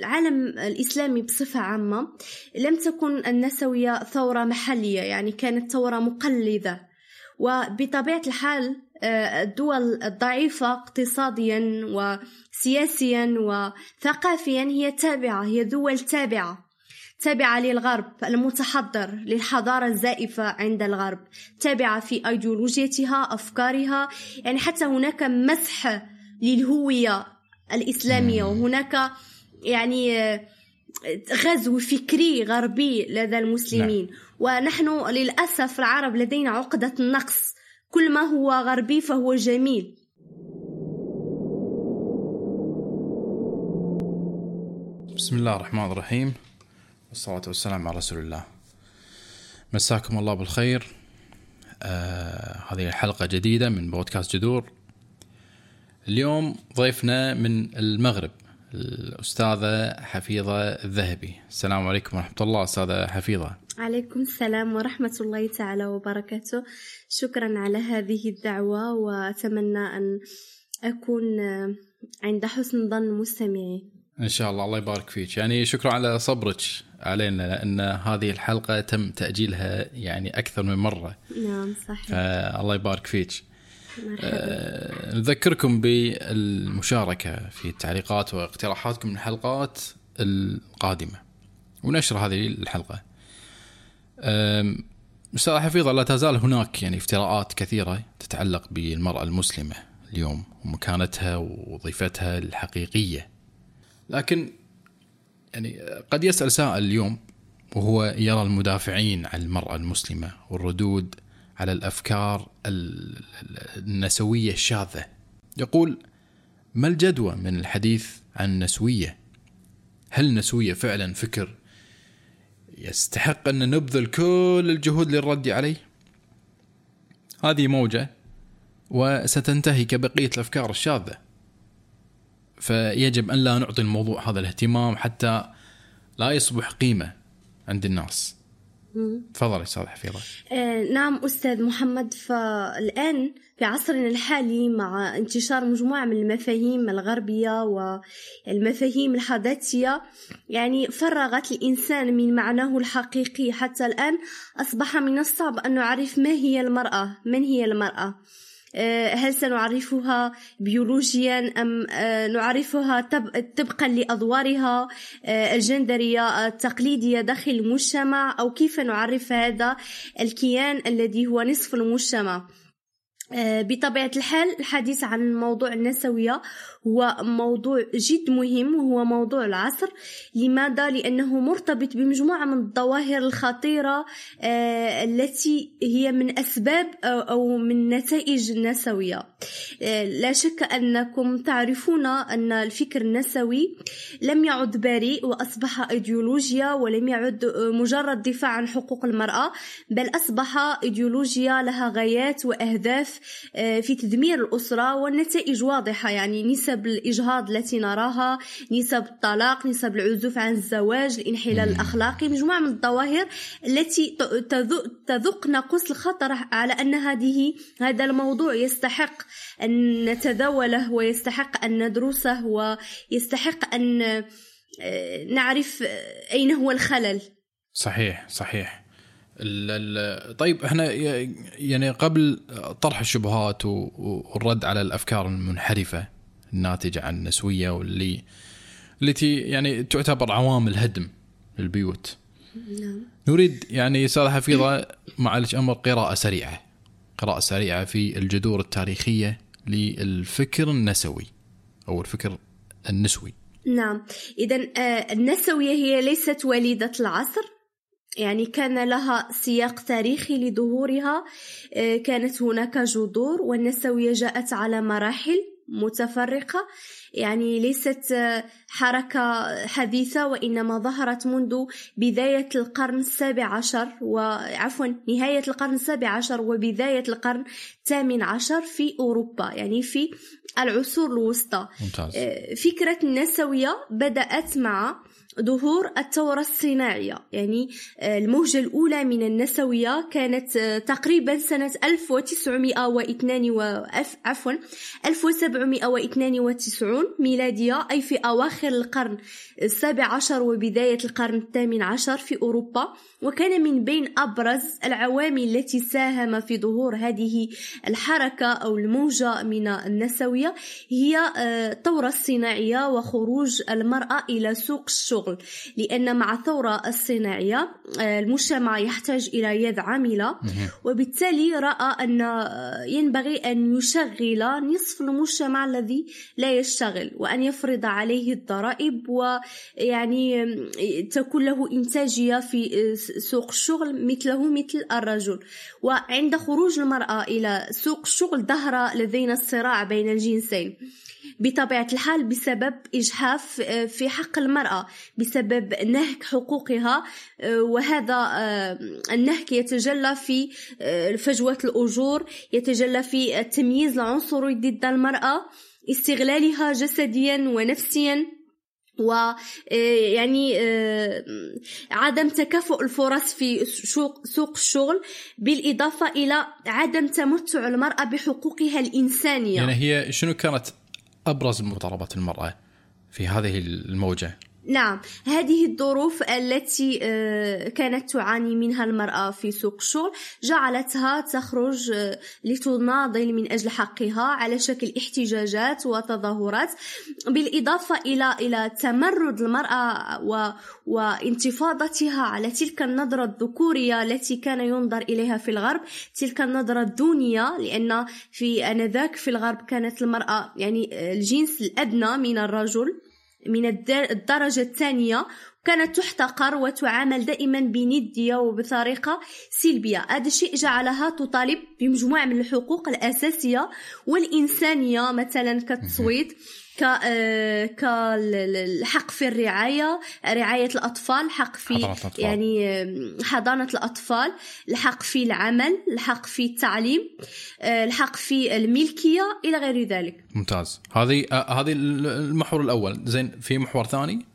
العالم الإسلامي بصفة عامة لم تكن النسوية ثورة محلية يعني كانت ثورة مقلدة. وبطبيعة الحال آه، الدول الضعيفة اقتصاديا وسياسيا وثقافيا هي تابعة هي دول تابعة تابعة للغرب المتحضر للحضارة الزائفة عند الغرب تابعة في أيديولوجيتها أفكارها. يعني حتى هناك مسح للهوية الإسلامية وهناك يعني آه، غزو فكري غربي لدى المسلمين. نعم. ونحن للأسف العرب لدينا عقدة النقص. كل ما هو غربي فهو جميل. بسم الله الرحمن الرحيم. والصلاة والسلام على رسول الله. مساكم الله بالخير. آه هذه الحلقة جديدة من بودكاست جذور. اليوم ضيفنا من المغرب. الأستاذة حفيظة الذهبي. السلام عليكم ورحمة الله أستاذة حفيظة. عليكم السلام ورحمة الله تعالى وبركاته. شكرا على هذه الدعوة وأتمنى أن أكون عند حسن ظن مستمعي. إن شاء الله الله يبارك فيك. يعني شكرا على صبرك علينا لأن هذه الحلقة تم تأجيلها يعني أكثر من مرة. نعم صحيح. فالله يبارك فيك. أه نذكركم بالمشاركة في التعليقات واقتراحاتكم من الحلقات القادمة ونشر هذه الحلقة. أستاذ حفيظه لا تزال هناك يعني افتراءات كثيرة تتعلق بالمرأة المسلمة اليوم ومكانتها ووظيفتها الحقيقية. لكن يعني قد يسأل سائل اليوم وهو يرى المدافعين عن المرأة المسلمة والردود على الأفكار النسوية الشاذة. يقول ما الجدوى من الحديث عن النسوية هل النسوية فعلا فكر يستحق أن نبذل كل الجهود للرد عليه؟ هذه موجة وستنتهي كبقية الأفكار الشاذة. فيجب أن لا نعطي الموضوع هذا الاهتمام حتى لا يصبح قيمة عند الناس. تفضل أستاذ حفيظة. آه نعم أستاذ محمد فالآن في عصرنا الحالي مع انتشار مجموعة من المفاهيم الغربية والمفاهيم الحداثية يعني فرغت الإنسان من معناه الحقيقي حتى الآن أصبح من الصعب أن نعرف ما هي المرأة، من هي المرأة؟ آه، هل سنعرفها بيولوجيا أم آه، نعرفها طبقا لأدوارها آه، الجندرية التقليدية داخل المجتمع أو كيف نعرف هذا الكيان الذي هو نصف المجتمع؟ بطبيعة الحال الحديث عن موضوع النسوية هو موضوع جد مهم وهو موضوع العصر. لماذا؟ لأنه مرتبط بمجموعة من الظواهر الخطيرة آه، التي هي من أسباب أو من نتائج النسوية آه، لا شك أنكم تعرفون أن الفكر النسوي لم يعد بريء وأصبح إيديولوجيا ولم يعد مجرد دفاع عن حقوق المرأة بل أصبح إيديولوجيا لها غايات وأهداف آه، في تدمير الأسرة والنتائج واضحة. يعني نسب نسب الإجهاض التي نراها نسب الطلاق نسب العزوف عن الزواج الانحلال الأخلاقي مجموعة من الظواهر التي تذق نقص الخطر على أن هذه هذا الموضوع يستحق أن نتداوله ويستحق أن ندرسه ويستحق أن آه، نعرف أين هو الخلل. صحيح صحيح. طيب إحنا يعني قبل طرح الشبهات والرد على الأفكار المنحرفة الناتجه عن النسوية واللي التي يعني تعتبر عوامل هدم للبيوت. نعم. نريد يعني أستاذ حفيظة معلش أمر قراءة سريعة. قراءة سريعة في الجذور التاريخية للفكر النسوي أو الفكر النسوي. نعم، اذا آه، النسوية هي ليست وليدة العصر يعني كان لها سياق تاريخي لظهورها آه، كانت هناك جذور والنسوية جاءت على مراحل متفرقة يعني ليست حركة حديثة وإنما ظهرت منذ بداية القرن السابع عشر وعفوا نهاية القرن السابع عشر وبداية القرن الثامن عشر في أوروبا يعني في العصور الوسطى ممتاز. آه، فكرة النسوية بدأت مع ظهور الثورة الصناعية. يعني آه، الموجة الأولى من النسوية كانت آه، تقريبا سنة 1902 عفوا 1792 ميلادية أي في أواخر القرن السابع عشر وبداية القرن الثامن عشر في أوروبا. وكان من بين أبرز العوامل التي ساهم في ظهور هذه الحركة أو الموجة من النسوية هي آه، الثورة الصناعية وخروج المرأة إلى سوق الشغل لأن مع الثورة الصناعية آه، المجتمع يحتاج إلى يد عاملة وبالتالي رأى أن آه، ينبغي أن يشغل نصف المجتمع الذي لا يشتغل وأن يفرض عليه الضرائب ويعني تكون له إنتاجية في سوق الشغل مثله مثل الرجل. وعند خروج المرأة إلى سوق الشغل ظهر لدينا الصراع بين الجنسين. بطبيعة الحال بسبب إجحاف آه، في حق المرأة بسبب نهك حقوقها آه، وهذا آه، النهك يتجلى في فجوة الأجور يتجلى في التمييز العنصري ضد المرأة استغلالها جسديا ونفسيا ويعني عدم تكافؤ الفرص في سوق الشغل بالإضافة إلى عدم تمتع المرأة بحقوقها الإنسانية. يعني هي شنو كانت أبرز مطالبات المرأة في هذه الموجة. نعم هذه الظروف التي آه، كانت تعاني منها المرأة في سوق الشغل جعلتها تخرج آه، لتناضل من أجل حقها على شكل احتجاجات وتظاهرات بالإضافة إلى إلى تمرد المرأة و وانتفاضتها على تلك النظرة الذكورية التي كان ينظر إليها في الغرب تلك النظرة الدونية لأن في آنذاك في الغرب كانت المرأة يعني آه، الجنس الأدنى من الرجل. من الدرجة الثانية كانت تحتقر وتعامل دائما بندية وبطريقة سلبية. هذا الشيء جعلها تطالب بمجموعة من الحقوق الأساسية والإنسانية مثلا كالتصويت كالحق في الرعاية رعاية الأطفال حق في الأطفال. يعني حضانة الأطفال الحق في العمل الحق في التعليم آه، الحق في الملكية إلى غير ذلك. ممتاز. هذه آه، هذه المحور الأول. زين في محور ثاني؟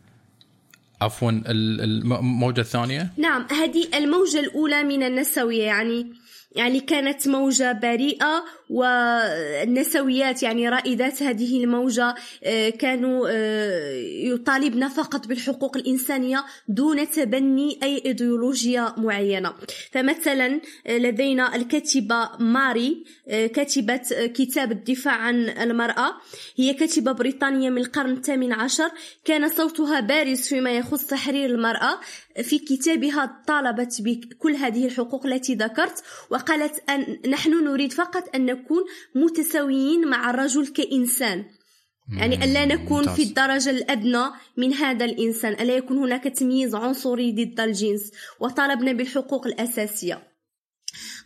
عفوا الموجة الثانية نعم هذه الموجة الأولى من النسوية يعني يعني كانت موجة بريئة والنسويات يعني رائدات هذه الموجة آه، كانوا آه، يطالبن فقط بالحقوق الإنسانية دون تبني أي إيديولوجيا معينة. فمثلا آه، لدينا الكاتبة ماري كاتبة كتاب الدفاع عن المرأة. هي كاتبة بريطانية من القرن الثامن عشر. كان صوتها بارز فيما يخص تحرير المرأة. في كتابها طالبت بكل هذه الحقوق التي ذكرت وقالت أن نحن نريد فقط أن نكون متساويين مع الرجل كإنسان. يعني ألا نكون ممتاز. في الدرجة الأدنى من هذا الإنسان. ألا يكون هناك تمييز عنصري ضد الجنس وطالبنا بالحقوق الأساسية.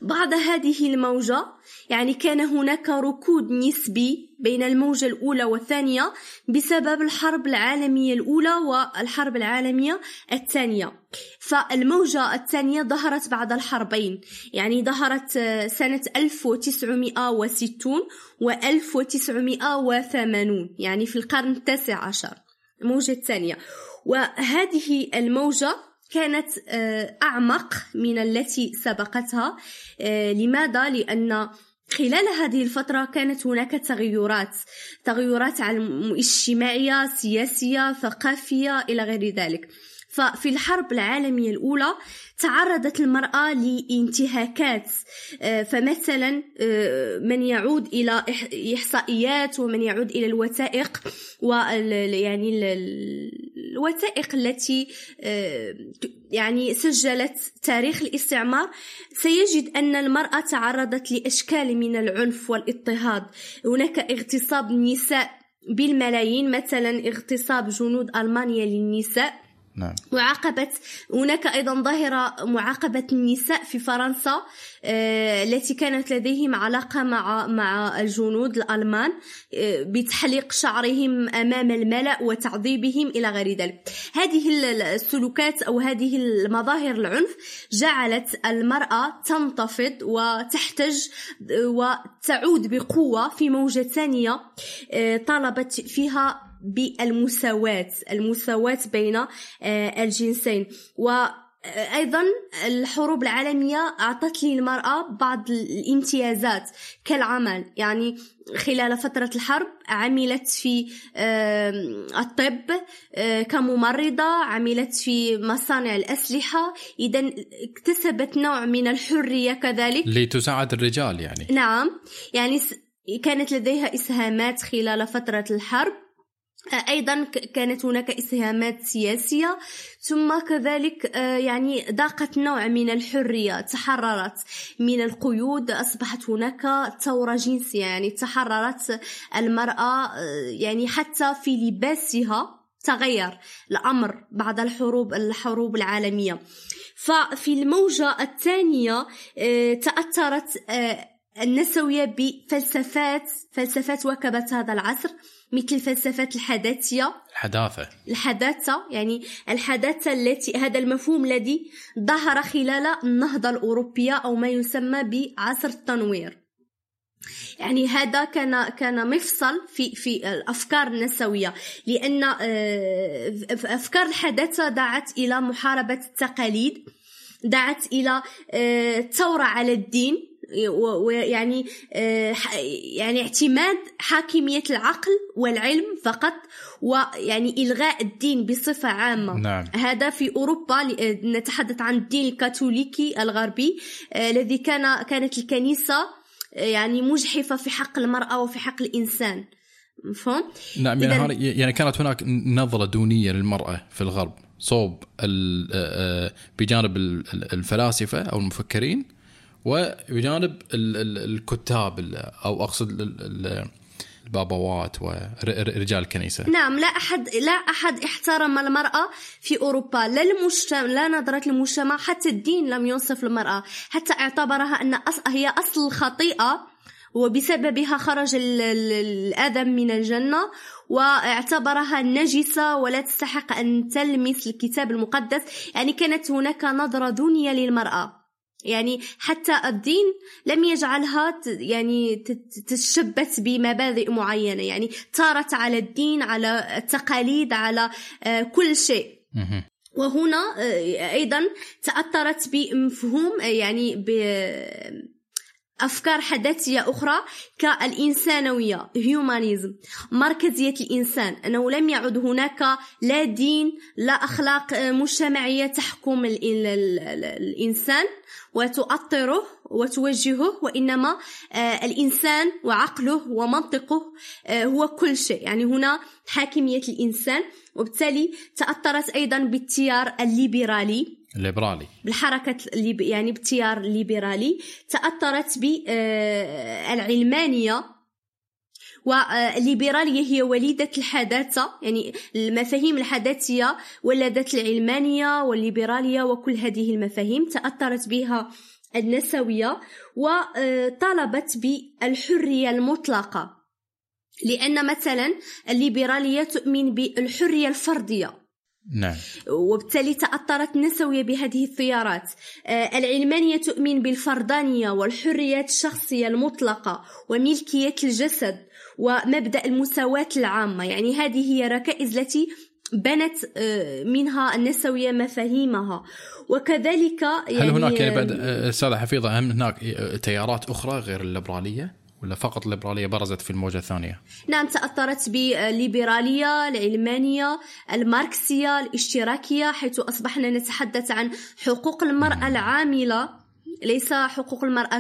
بعد هذه الموجة يعني كان هناك ركود نسبي بين الموجة الأولى والثانية بسبب الحرب العالمية الأولى والحرب العالمية الثانية. فالموجة الثانية ظهرت بعد الحربين يعني ظهرت سنة 1960 و 1980 يعني في القرن التاسع عشر الموجة الثانية. وهذه الموجة كانت آه، أعمق من التي سبقتها آه، لماذا؟ لأن خلال هذه الفترة كانت هناك تغيرات تغيرات اجتماعية سياسية ثقافية إلى غير ذلك ففي الحرب العالمية الأولى تعرضت المرأة لانتهاكات. آه، فمثلا آه، من يعود إلى إحصائيات ومن يعود إلى الوثائق يعني الوثائق التي آه، يعني سجلت تاريخ الاستعمار. سيجد أن المرأة تعرضت لأشكال من العنف والاضطهاد. هناك اغتصاب النساء بالملايين مثلا اغتصاب جنود ألمانيا للنساء. نعم. معاقبة هناك أيضا ظاهرة معاقبة النساء في فرنسا آه، التي كانت لديهم علاقة مع مع الجنود الألمان آه، بتحليق شعرهم أمام الملأ وتعذيبهم إلى غير ذلك هذه السلوكات أو هذه المظاهر العنف جعلت المرأة تنتفض وتحتج وتعود بقوة في موجة ثانية آه، طالبت فيها بالمساواة المساواة بين آه، الجنسين. و أيضا الحروب العالمية أعطت للمرأة بعض الامتيازات كالعمل. يعني خلال فترة الحرب عملت في الطب آه، كممرضة عملت في مصانع الأسلحة. إذا اكتسبت نوع من الحرية كذلك. لتساعد الرجال يعني. نعم. يعني كانت لديها إسهامات خلال فترة الحرب. أيضا كانت هناك إسهامات سياسية ثم كذلك آه، يعني ذاقت نوع من الحرية تحررت من القيود أصبحت هناك ثورة جنسية يعني تحررت المرأة آه، يعني حتى في لباسها تغير الأمر بعد الحروب الحروب العالمية. ففي الموجة الثانية آه، تأثرت النسوية بفلسفات فلسفات وكبت هذا العصر. مثل فلسفة الحداثية. الحداثة. الحداثة يعني الحداثة التي هذا المفهوم الذي ظهر خلال النهضة الأوروبية أو ما يسمى بعصر التنوير. يعني هذا كان كان مفصل في في الأفكار النسوية لأن آه، أفكار الحداثة دعت إلى محاربة التقاليد دعت إلى الثورة آه، على الدين ويعني آه، يعني اعتماد حاكمية العقل والعلم فقط ويعني إلغاء الدين بصفة عامة نعم. هذا في أوروبا آه، نتحدث عن الدين الكاثوليكي الغربي آه، الذي كان كانت الكنيسة يعني مجحفة في حق المرأة وفي حق الإنسان مفهوم؟ نعم يعني, يعني كانت هناك نظرة دونية للمرأة في الغرب صوب بجانب الفلاسفة أو المفكرين وبجانب الكتاب أو أقصد البابوات ورجال الكنيسة. نعم لا أحد لا أحد احترم المرأة في أوروبا لا المجتمع لا نظرة المجتمع حتى الدين لم ينصف المرأة حتى اعتبرها أن هي أصل الخطيئة وبسببها خرج الآدم من الجنة واعتبرها نجسة ولا تستحق أن تلمس الكتاب المقدس يعني كانت هناك نظرة دونية للمرأة. يعني حتى الدين لم يجعلها يعني تتشبث بمبادئ معينة. يعني طارت على الدين على التقاليد على آه، كل شيء. وهنا آه، أيضا تأثرت بمفهوم آه، يعني ب أفكار حداثية أخرى كالإنسانوية هيومانيزم مركزية الإنسان. أنه لم يعد هناك لا دين لا أخلاق مجتمعية تحكم الإنسان. وتؤطره وتوجهه وإنما آه، الإنسان وعقله ومنطقه آه، هو كل شيء. يعني هنا حاكمية الإنسان وبالتالي تأثرت أيضا بالتيار الليبرالي. الليبرالي. بالحركة الليب يعني بالتيار الليبرالي تأثرت بالعلمانية والليبرالية هي وليدة الحداثة يعني المفاهيم الحداثية ولدت العلمانية والليبرالية وكل هذه المفاهيم تأثرت بها النسوية وطالبت بالحرية المطلقة. لأن مثلا الليبرالية تؤمن بالحرية الفردية. نعم. وبالتالي تأثرت النسوية بهذه الثيارات. آه، العلمانية تؤمن بالفردانية والحريات الشخصية المطلقة وملكية الجسد. ومبدأ المساواة العامة يعني هذه هي ركائز التي بنت آه، منها النسوية مفاهيمها وكذلك يعني هل هناك يعني بعد آه، أستاذة حفيظة هم هناك تيارات أخرى غير الليبرالية؟ ولا فقط الليبرالية برزت في الموجة الثانية؟ نعم تأثرت بالليبرالية العلمانية الماركسية الاشتراكية حيث أصبحنا نتحدث عن حقوق المرأة العاملة ليس حقوق المرأة.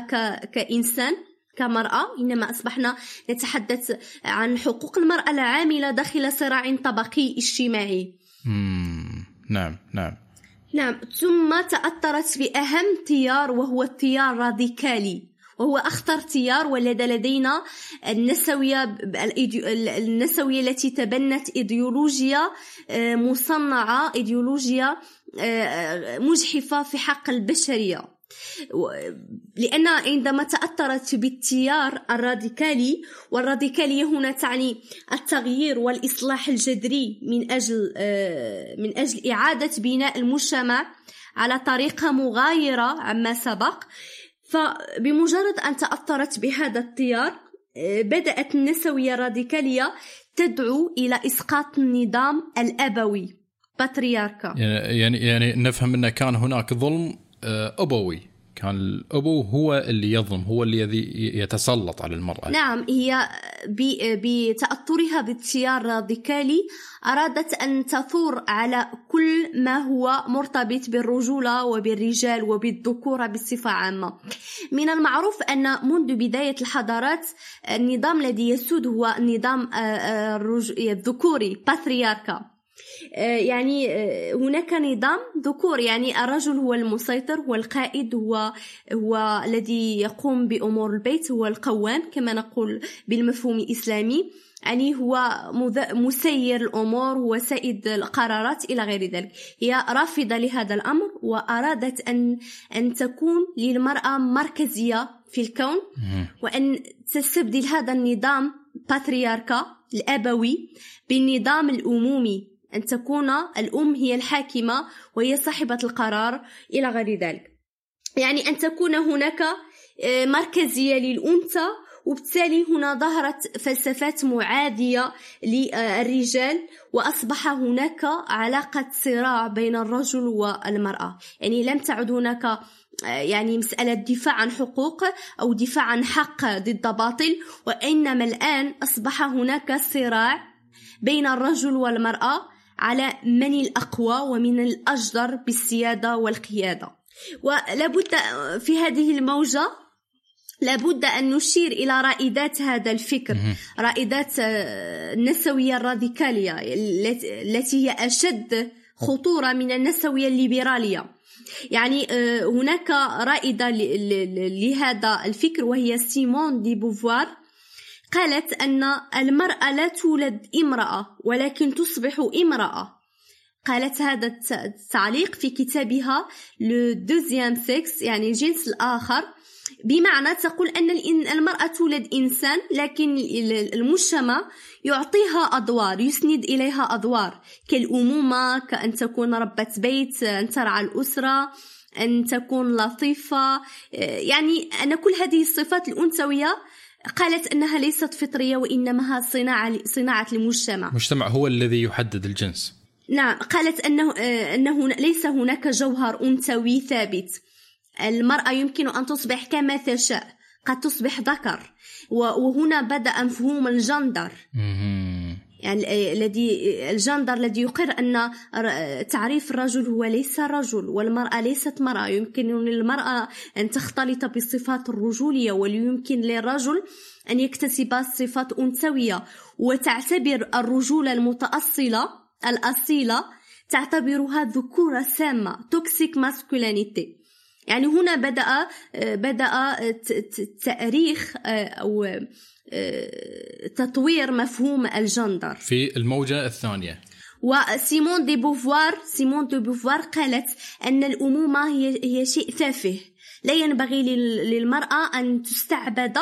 كإنسان كمرأة إنما أصبحنا نتحدث عن حقوق المرأة العاملة داخل صراع طبقي اجتماعي. نعم نعم. نعم ثم تأثرت بأهم تيار وهو التيار الراديكالي وهو أخطر تيار ولد لدينا النسوية النسوية التي تبنت إيديولوجيا آه، مصنعة إيديولوجيا آه، مجحفة في حق البشرية. لأن عندما تأثرت بالتيار الراديكالي والراديكالية هنا تعني التغيير والإصلاح الجذري من أجل آه، من أجل إعادة بناء المجتمع على طريقة مغايرة عما سبق. فبمجرد أن تأثرت بهذا التيار آه، بدأت النسوية الراديكالية تدعو إلى إسقاط النظام الأبوي باترياركا يعني يعني, يعني نفهم انه كان هناك ظلم آه، أبوي. كان الأبو هو اللي يظلم هو الذي يتسلط على المرأة. نعم هي بتاثرها بالتيار الراديكالي أرادت أن تثور على كل ما هو مرتبط بالرجولة وبالرجال وبالذكورة بصفة عامة. من المعروف أن منذ بداية الحضارات النظام الذي يسود هو النظام آه، آه، الذكوري باترياركا يعني آه، هناك نظام ذكور يعني الرجل هو المسيطر هو القائد هو هو الذي يقوم بأمور البيت هو القوام كما نقول بالمفهوم الإسلامي. يعني هو مسير الأمور هو سائد القرارات إلى غير ذلك. هي رافضة لهذا الأمر وأرادت أن أن تكون للمرأة مركزية في الكون وأن تستبدل هذا النظام باترياركا الأبوي بالنظام الأمومي. أن تكون الأم هي الحاكمة وهي صاحبة القرار إلى غير ذلك. يعني أن تكون هناك آه، مركزية للأنثى وبالتالي هنا ظهرت فلسفات معادية للرجال وأصبح هناك علاقة صراع بين الرجل والمرأة. يعني لم تعد هناك آه، يعني مسألة دفاع عن حقوق أو دفاع عن حق ضد باطل وإنما الآن أصبح هناك صراع بين الرجل والمرأة على من الأقوى ومن الأجدر بالسيادة والقيادة. ولابد في هذه الموجة لابد أن نشير إلى رائدات هذا الفكر رائدات آه، النسوية الراديكالية التي هي أشد خطورة من النسوية الليبرالية. يعني آه، هناك رائدة لهذا الفكر وهي سيمون دي بوفوار قالت أن المرأة لا تولد امرأة ولكن تصبح امرأة. قالت هذا التعليق في كتابها Le deuxième sexe يعني الجنس الآخر. بمعنى تقول أن المرأة تولد إنسان لكن المجتمع يعطيها أدوار يسند إليها أدوار. كالأمومة كأن تكون ربة بيت أن ترعى الأسرة أن تكون لطيفة. يعني أن كل هذه الصفات الأنثوية قالت إنها ليست فطرية وإنما صناعة صناعة المجتمع المجتمع هو الذي يحدد الجنس. نعم قالت إنه آه، إنه ليس هناك جوهر أنثوي ثابت. المرأة يمكن أن تصبح كما تشاء قد تصبح ذكر. وهنا بدأ مفهوم الجندر. الذي الجندر الذي يقر أن تعريف الرجل هو ليس رجل والمرأة ليست مرأة. يمكن للمراه أن تختلط بصفات الرجولية ويمكن للرجل أن يكتسب صفات أنثوية وتعتبر الرجوله المتأصلة الأصيلة تعتبرها ذكورة سامة toxic masculinity يعني هنا بدأ بدأ تأريخ أو تطوير مفهوم الجندر. في الموجة الثانية. وسيمون دي بوفوار سيمون دي بوفوار قالت أن الأمومة هي, هي شيء تافه. لا ينبغي للمرأة أن تستعبد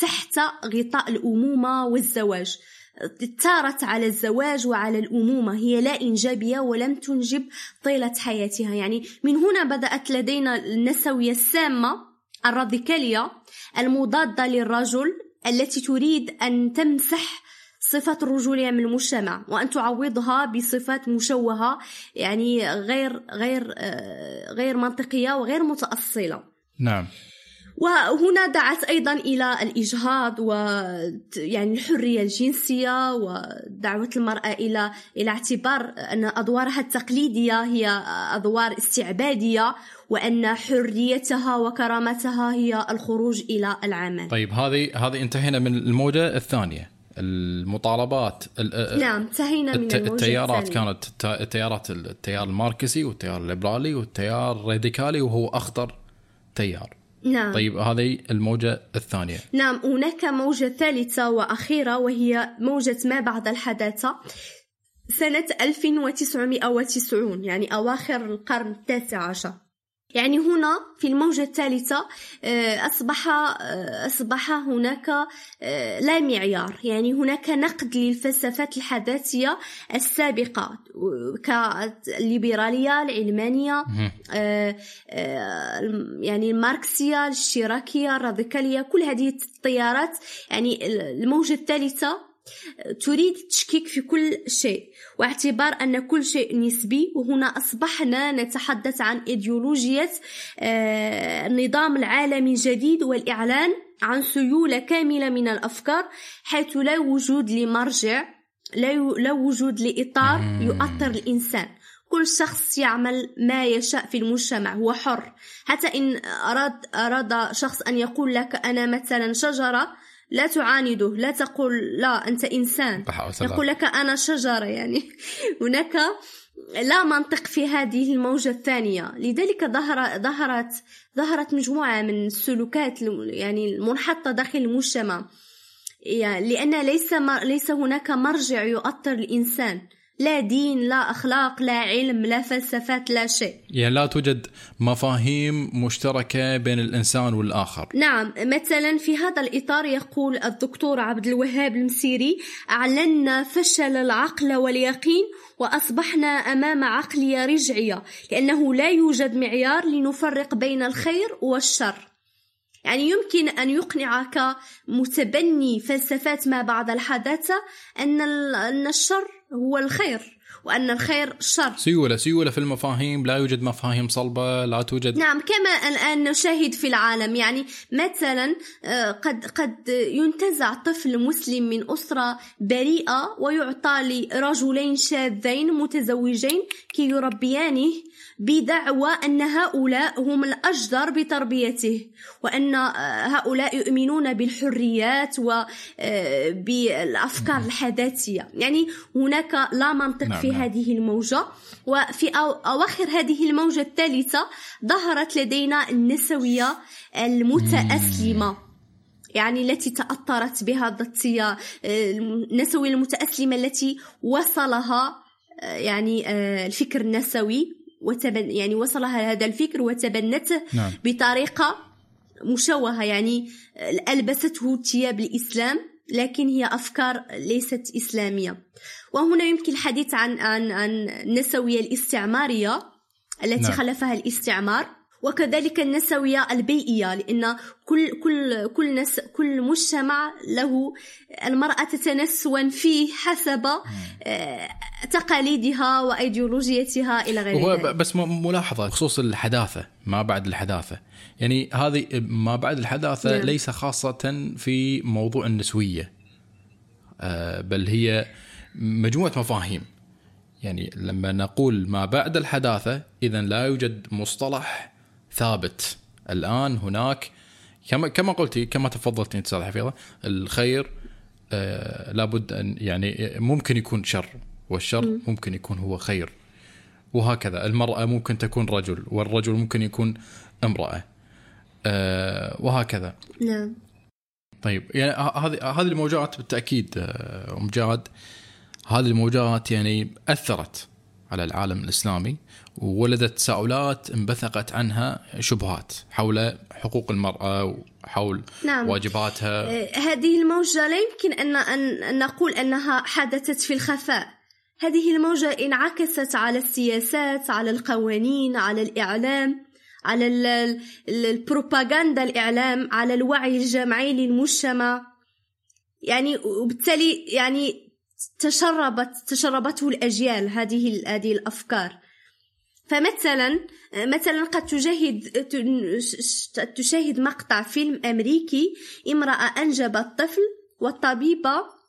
تحت غطاء الأمومة والزواج. اضطرت على الزواج وعلى الأمومة هي لا إنجابية ولم تنجب طيلة حياتها يعني من هنا بدأت لدينا النسوية السامة الراديكالية المضادة للرجل التي تريد أن تمسح صفة الرجولية من المجتمع وأن تعوضها بصفات مشوهة يعني غير غير آه، غير منطقية وغير متأصلة. نعم. وهنا دعت أيضا إلى الإجهاض و يعني الحرية الجنسية ودعوة المرأة إلى إلى اعتبار أن أدوارها التقليدية هي أدوار استعبادية وأن حريتها وكرامتها هي الخروج إلى العمل. طيب هذه هذه انتهينا من الموجة الثانية. المطالبات نعم انتهينا من الموجة التيارات. كانت التيارات التيار الماركسي والتيار الليبرالي والتيار الراديكالي وهو أخطر تيار. نعم. طيب هذه الموجة الثانية. نعم هناك موجة ثالثة وأخيرة وهي موجة ما بعد الحداثة سنة 1990 يعني أواخر القرن التاسع عشر. يعني هنا في الموجة الثالثة آه، أصبح آه، أصبح هناك آه، لا معيار. يعني هناك نقد للفلسفات الحداثية السابقة كالليبرالية العلمانية يعني الماركسية الاشتراكية الراديكالية كل هذه التيارات يعني الموجة الثالثة تريد التشكيك في كل شيء واعتبار أن كل شيء نسبي وهنا أصبحنا نتحدث عن إيديولوجية آه، النظام العالمي الجديد والإعلان عن سيولة كاملة من الأفكار حيث لا وجود لمرجع لا وجود لإطار يؤطر الإنسان. كل شخص يعمل ما يشاء في المجتمع هو حر. حتى إن أراد, أراد شخص أن يقول لك أنا مثلا شجرة لا تعانده لا تقول لا أنت إنسان. يقول لك أنا شجرة يعني. هناك لا منطق في هذه الموجة الثانية. لذلك ظهر ظهرت ظهرت مجموعة من السلوكات يعني المنحطة داخل المجتمع. يعني لأن ليس ليس هناك مرجع يؤطر الإنسان. لا دين لا أخلاق لا علم لا فلسفات لا شيء. يعني لا توجد مفاهيم مشتركة بين الإنسان والآخر. نعم مثلا في هذا الإطار يقول الدكتور عبد الوهاب المسيري أعلنا فشل العقل واليقين وأصبحنا أمام عقلية رجعية لأنه لا يوجد معيار لنفرق بين الخير والشر. يعني يمكن أن يقنعك متبني فلسفات ما بعد الحداثة أن أن الشر هو الخير وأن الخير شر. سيولة سيولة في المفاهيم. لا يوجد مفاهيم صلبة لا توجد. نعم كما الآن نشاهد في العالم. يعني مثلا آه، قد قد ينتزع طفل مسلم من أسرة بريئة ويعطى لرجلين شاذين متزوجين كي يربيانه بدعوى أن هؤلاء هم الأجدر بتربيته وأن آه، هؤلاء يؤمنون بالحريات وبالأفكار آه، الحداثية. يعني هناك لا منطق نعم في نعم. هذه الموجة. وفي أواخر هذه الموجة الثالثة ظهرت لدينا النسوية المتأسلمة. يعني التي تأثرت بها الضدية آه، النسوية المتأسلمة التي وصلها يعني الفكر النسوي. وتبن يعني وصلها هذا الفكر وتبنته نعم. بطريقة مشوهة يعني ألبسته ثياب الإسلام لكن هي أفكار ليست إسلامية وهنا يمكن الحديث عن عن عن النسوية الاستعمارية التي نعم. خلفها الاستعمار وكذلك النسوية البيئية لأن كل كل كل نس كل مجتمع له المرأة تتنسون فيه حسب آه، تقاليدها وإيديولوجيتها إلى غير ذلك. بس ملاحظه بخصوص الحداثة ما بعد الحداثة يعني هذه ما بعد الحداثة نعم. ليس خاصة في موضوع النسوية آه، بل هي مجموعة مفاهيم يعني لما نقول ما بعد الحداثة اذا لا يوجد مصطلح ثابت. الآن هناك كما كما قلتي كما تفضلتي أنت أستاذ حفيظة الخير آه لابد ان يعني ممكن يكون شر والشر. ممكن يكون هو خير وهكذا. المرأة ممكن تكون رجل والرجل ممكن يكون امرأة آه وهكذا. نعم. طيب يعني هذه هذه الموجات بالتأكيد آه، أم جاد هذه الموجات يعني أثرت على العالم الإسلامي وولدت تساؤلات انبثقت عنها شبهات حول حقوق المرأة وحول نعم. واجباتها. آه، هذه الموجة لا يمكن أن, أن نقول أنها حدثت في الخفاء. هذه الموجة انعكست على السياسات على القوانين على الإعلام على البروباغندا الإعلام على الوعي الجمعي للمجتمع. يعني وبالتالي يعني تشربت تشربته الأجيال هذه هذه الأفكار. فمثلا مثلا قد تشاهد تشاهد مقطع فيلم أمريكي امرأة أنجبت طفل والطبيبة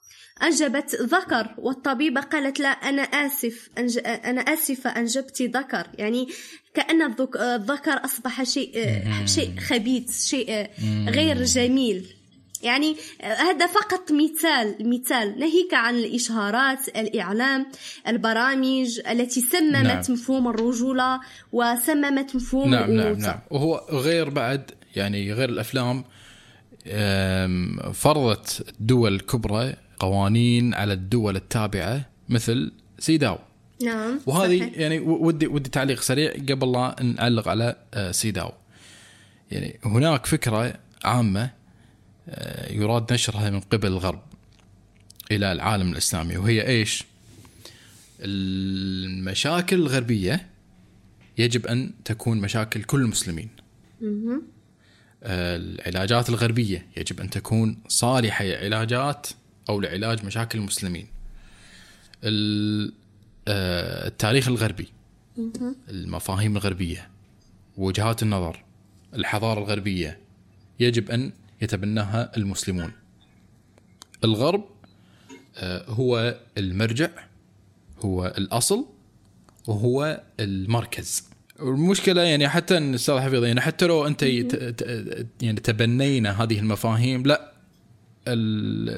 أنجبت ذكر والطبيبة قالت لا أنا آسف أنج... أنا آسفة أنجبت ذكر. يعني كأن الذكر أصبح شيء شيء خبيث شيء غير جميل. يعني هذا فقط مثال مثال ناهيك عن الإشهارات الإعلام البرامج التي سممت نعم. مفهوم الرجولة وسممت مفهوم نعم نعم نعم وهو غير بعد يعني غير الأفلام فرضت دول كبرى قوانين على الدول التابعة مثل سيداو نعم وهذه صحيح. يعني ودي ودي تعليق سريع قبل لا نعلق على آه، سيداو يعني هناك فكرة عامة آه، يراد نشرها من قبل الغرب إلى العالم الإسلامي وهي إيش؟ المشاكل الغربية يجب أن تكون مشاكل كل المسلمين. آه، العلاجات الغربية يجب أن تكون صالحة علاجات أو لعلاج مشاكل المسلمين ال- آه، التاريخ الغربي المفاهيم الغربية وجهات النظر الحضارة الغربية يجب أن يتبناها المسلمون. الغرب آه، هو المرجع هو الأصل وهو المركز. المشكلة يعني حتى أستاذ حفيظ يعني حتى لو أنت يعني تبنينا هذه المفاهيم لا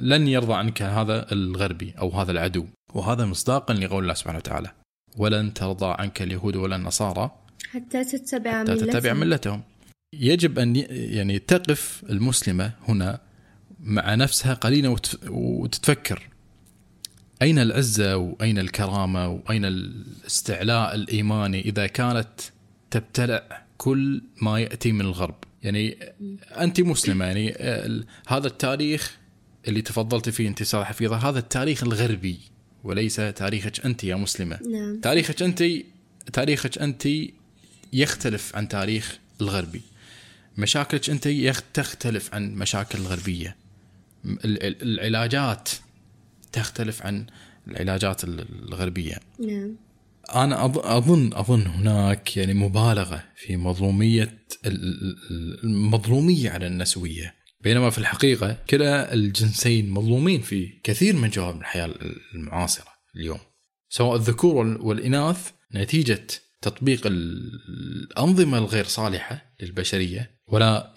لن يرضى عنك هذا الغربي أو هذا العدو. وهذا مصداقا لقول الله سبحانه وتعالى ولن ترضى عنك اليهود ولا النصارى حتى تتبع حتى ملتهم. تتبع ملتهم. يجب أن يعني تقف المسلمة هنا مع نفسها قليلا وت- وتتفكر. أين العزة وأين الكرامة وأين الاستعلاء الإيماني إذا كانت تبتلع كل ما يأتي من الغرب؟ يعني أنت مسلمة يعني هذا التاريخ اللي تفضلت فيه أنت أستاذ حفيظة هذا التاريخ الغربي وليس تاريخك أنت يا مسلمة. نعم. تاريخك أنت تاريخك أنت يختلف عن تاريخ الغربي. مشاكلك أنت تختلف عن مشاكل الغربية. ال- ال- العلاجات تختلف عن العلاجات ال- الغربية. نعم. أنا اظن أظن هناك يعني مبالغة في مظلومية ال- ال- المظلوميه على النسوية. بينما في الحقيقة كلا الجنسين مظلومين في كثير من جوانب الحياة المعاصرة اليوم. سواء الذكور وال- والإناث نتيجة تطبيق ال- الأنظمة الغير صالحة للبشرية ولا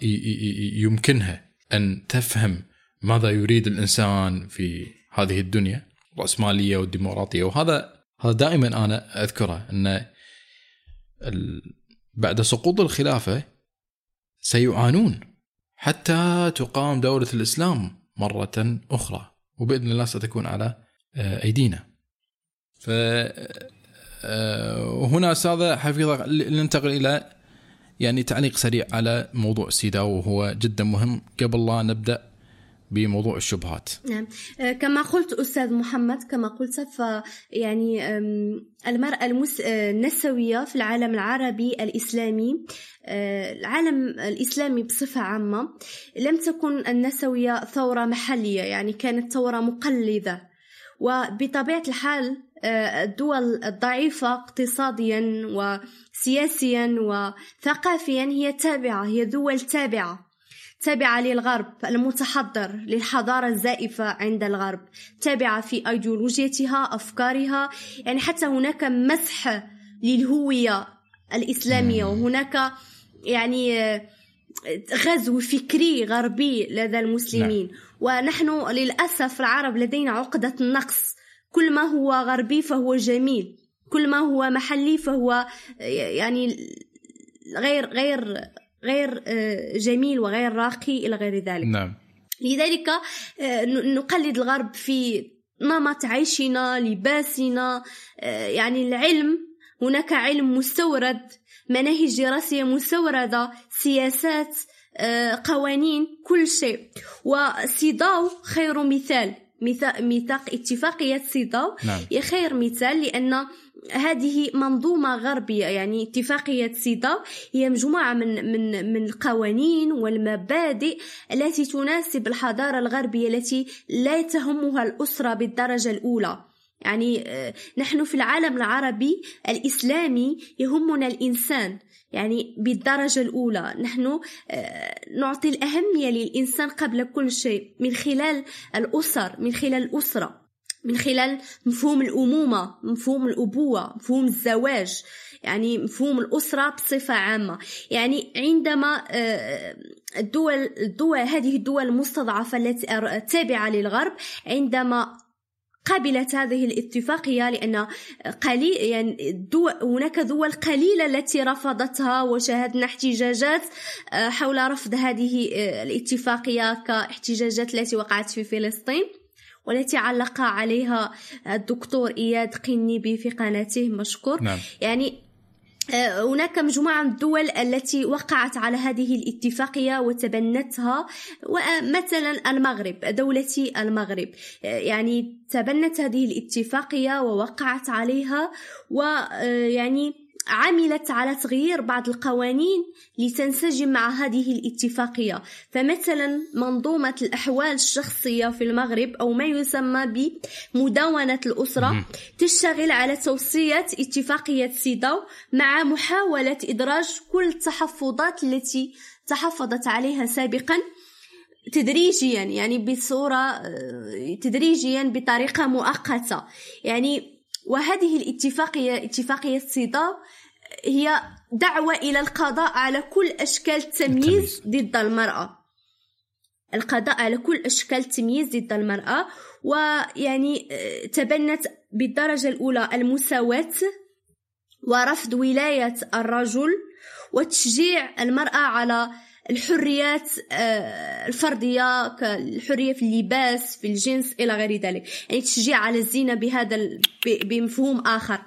يمكنها أن تفهم ماذا يريد الإنسان في هذه الدنيا الرأسمالية والديمقراطية وهذا هذا دائما أنا أذكره أن ال... بعد سقوط الخلافة سيعانون حتى تقام دولة الإسلام مرة أخرى وبإذن الله ستكون على آه، أيدينا. ف وهنا أستاذ حفيظه ننتقل إلى يعني تعليق سريع على موضوع سيداو وهو جدا مهم. قبل لا نبدأ بموضوع الشبهات. نعم. آه، كما قلت أستاذ محمد كما قلت ف يعني المرأة المس... آه، النسوية في العالم العربي الإسلامي آه، العالم الإسلامي بصفة عامة لم تكن النسوية ثورة محلية يعني كانت ثورة مقلدة. وبطبيعة الحال آه، الدول الضعيفة اقتصاديا وسياسيا وثقافيا هي تابعة هي دول تابعة تابعة للغرب المتحضر للحضارة الزائفة عند الغرب تابعة في أيديولوجيتها أفكارها. يعني حتى هناك مسح للهوية الإسلامية وهناك يعني غزو فكري غربي لدى المسلمين. نعم. ونحن للأسف العرب لدينا عقدة النقص كل ما هو غربي فهو جميل كل ما هو محلي فهو يعني غير غير غير آه، جميل وغير راقي إلى غير ذلك. نعم. لذلك آه، نقلد الغرب في نمط عيشنا لباسنا آه، يعني العلم هناك علم مستورد مناهج دراسية مستوردة سياسات قوانين كل شيء. وسيداو خير مثال. ميثاق اتفاقية سيداو نعم. هي خير مثال لأن هذه منظومة غربية يعني اتفاقية سيداو هي مجموعة من من من القوانين والمبادئ التي تناسب الحضارة الغربية التي لا تهمها الأسرة بالدرجة الأولى. يعني آه، نحن في العالم العربي الإسلامي يهمنا الإنسان. يعني بالدرجة الأولى. نحن آه، نعطي الأهمية للإنسان قبل كل شيء من خلال الأسر من خلال الأسرة من خلال مفهوم الأمومة مفهوم الأبوة مفهوم الزواج يعني مفهوم الأسرة بصفة عامة. يعني عندما آه، الدول الدول هذه الدول المستضعفة التي تابعة للغرب عندما قبلت هذه الاتفاقية لأن قليل يعني دول هناك دول قليلة التي رفضتها وشاهدنا احتجاجات آه، حول رفض هذه آه، الاتفاقية كاحتجاجات التي وقعت في فلسطين والتي علق عليها الدكتور إياد قنيبي في قناته مشكور. نعم. يعني هناك مجموعة من الدول التي وقعت على هذه الاتفاقية وتبنتها ومثلا المغرب دولتي المغرب. آه، يعني تبنت هذه الاتفاقية ووقعت عليها ويعني عملت على تغيير بعض القوانين لتنسجم مع هذه الاتفاقية. فمثلا منظومة الأحوال الشخصية في المغرب أو ما يسمى بمدونة الأسرة تشتغل على توصية اتفاقية سيداو مع محاولة إدراج كل التحفظات التي تحفظت عليها سابقا تدريجيا يعني بصورة تدريجيا بطريقة مؤقتة. يعني وهذه الاتفاقية اتفاقية سيداو هي دعوة إلى القضاء على كل أشكال التمييز ضد المرأة. القضاء على كل أشكال التمييز ضد المرأة. ويعني آه، تبنت بالدرجة الأولى المساواة ورفض ولاية الرجل وتشجيع المرأة على الحريات آه، الفردية كالحرية في اللباس في الجنس إلى غير ذلك. يعني تشجيع على الزينة بهذا بمفهوم آخر.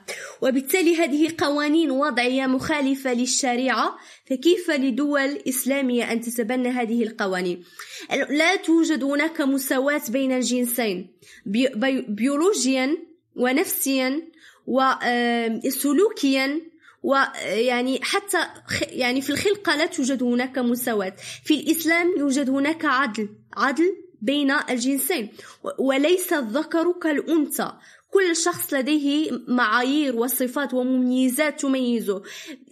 وبالتالي هذه قوانين وضعية مخالفة للشريعة فكيف لدول إسلامية أن تتبنى هذه القوانين؟ لا توجد هناك مساواة بين الجنسين. بيولوجيا ونفسيا وسلوكيا ويعني حتى يعني في الخلقة لا توجد هناك مساواة. في الإسلام يوجد هناك عدل عدل بين الجنسين وليس الذكر كالأنثى. كل شخص لديه معايير وصفات ومميزات تميزه.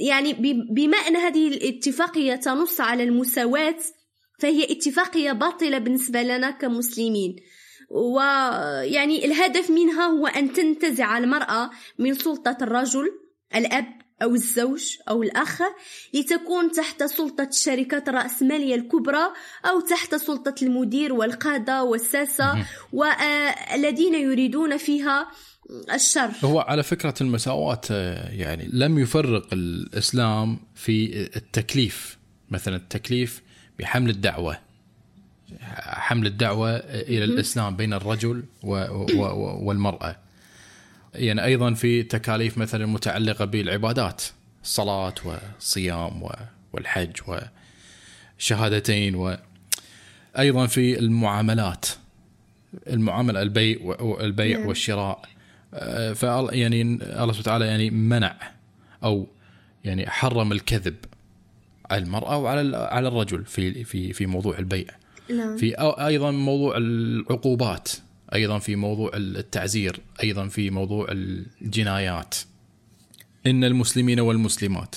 يعني بما أن هذه الاتفاقية تنص على المساواة فهي اتفاقية باطلة بالنسبة لنا كمسلمين. ويعني الهدف منها هو أن تنتزع المرأة من سلطة الرجل الأب أو الزوج أو الأخ لتكون تحت سلطة الشركات الرأسمالية الكبرى أو تحت سلطة المدير والقادة والساسة والذين يريدون فيها الشر. هو على فكرة المساواة يعني لم يفرق الإسلام في التكليف. مثلا التكليف بحمل الدعوة. حمل الدعوة إلى الإسلام بين الرجل والمرأة. يعني أيضا في تكاليف مثلا متعلقة بالعبادات الصلاه والصيام والحج وشهادتين وأيضا في المعاملات المعاملة البيع والبيع نعم. والشراء آه، ف يعني الله سبحانه وتعالى يعني منع أو يعني حرم الكذب على المرأة وعلى على الرجل في في في موضوع البيع نعم. في أيضا موضوع العقوبات أيضا في موضوع التعزير أيضا في موضوع الجنايات. إن المسلمين والمسلمات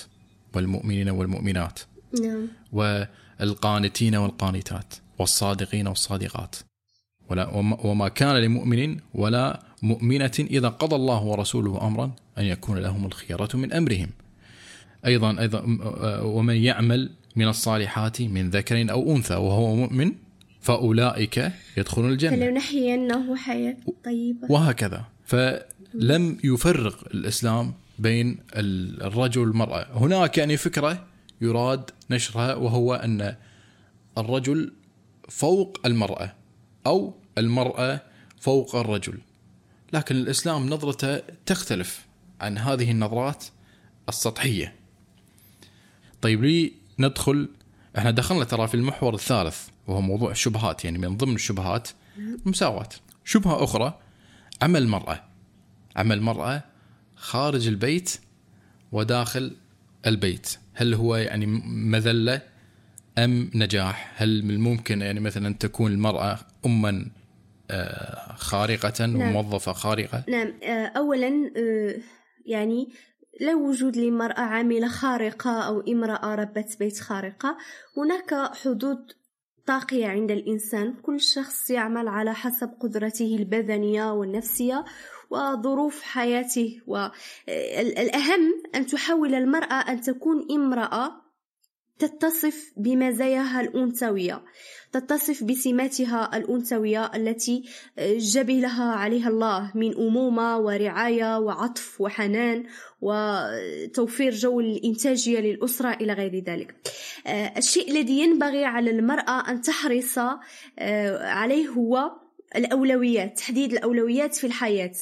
والمؤمنين والمؤمنات نعم. والقانتين والقانتات والصادقين والصادقات. ولا وما كان لمؤمن ولا مؤمنة إذا قضى الله ورسوله أمرا أن يكون لهم الخيرة من أمرهم. أيضا أيضا ومن يعمل من الصالحات من ذكر أو أنثى وهو مؤمن فأولئك يدخلون الجنة. فلنحيينه حياة طيبة. وهكذا. فلم يفرق الإسلام بين الرجل والمرأة. هناك يعني فكرة يراد نشرها وهو أن الرجل فوق المرأة أو المرأة فوق الرجل. لكن الإسلام نظرته تختلف عن هذه النظرات السطحية. طيب لي ندخل. إحنا دخلنا ترى في المحور الثالث. وهو موضوع الشبهات يعني من ضمن الشبهات المساواة. شبهة أخرى عمل المرأة عمل المرأة خارج البيت وداخل البيت. هل هو يعني مذلة أم نجاح؟ هل من الممكن يعني مثلا تكون المرأة أما خارقة نعم. وموظفة خارقة؟ نعم. آه، أولا آه، يعني لا وجود لمرأة عاملة خارقة أو امرأة ربة بيت خارقة هناك حدود طاقية عند الإنسان كل شخص يعمل على حسب قدرته البدنية والنفسية وظروف حياته. والأهم أن تحاول المرأة أن تكون امرأة تتصف بمزاياها الأنثوية تتصف بسماتها الأنثوية التي جبلها عليها الله من أمومة ورعاية وعطف وحنان وتوفير جو الإنتاجية للأسرة إلى غير ذلك. الشيء الذي ينبغي على المرأة أن تحرص عليه هو الأولويات تحديد الأولويات في الحياة.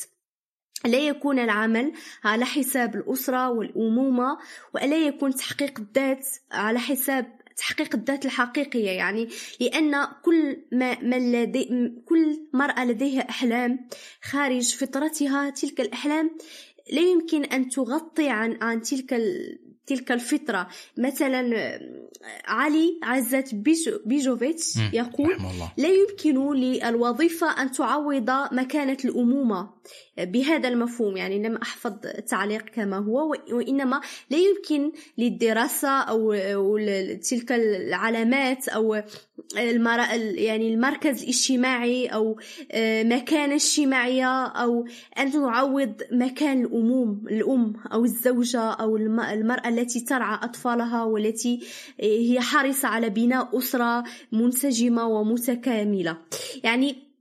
لا يكون العمل على حساب الأسرة والأمومة وألا يكون تحقيق الذات على حساب تحقيق الذات الحقيقية. يعني لأن كل ما من لدي كل مرأة لديها أحلام خارج فطرتها تلك الأحلام لا يمكن أن تغطي عن عن تلك تلك الفطرة. مثلا علي عزت بيجوفيتش يقول لا يمكن للوظيفة أن تعوض مكانة الأمومة. بهذا المفهوم يعني لم أحفظ التعليق كما هو وإنما لا يمكن للدراسة أو تلك العلامات أو يعني المركز الاجتماعي أو آه، مكانة اجتماعية أو أن تعوض مكان الأموم الأم أو الزوجة أو المرأة التي ترعى أطفالها والتي آه، هي حريصة على بناء أسرة منسجمة ومتكاملة. يعني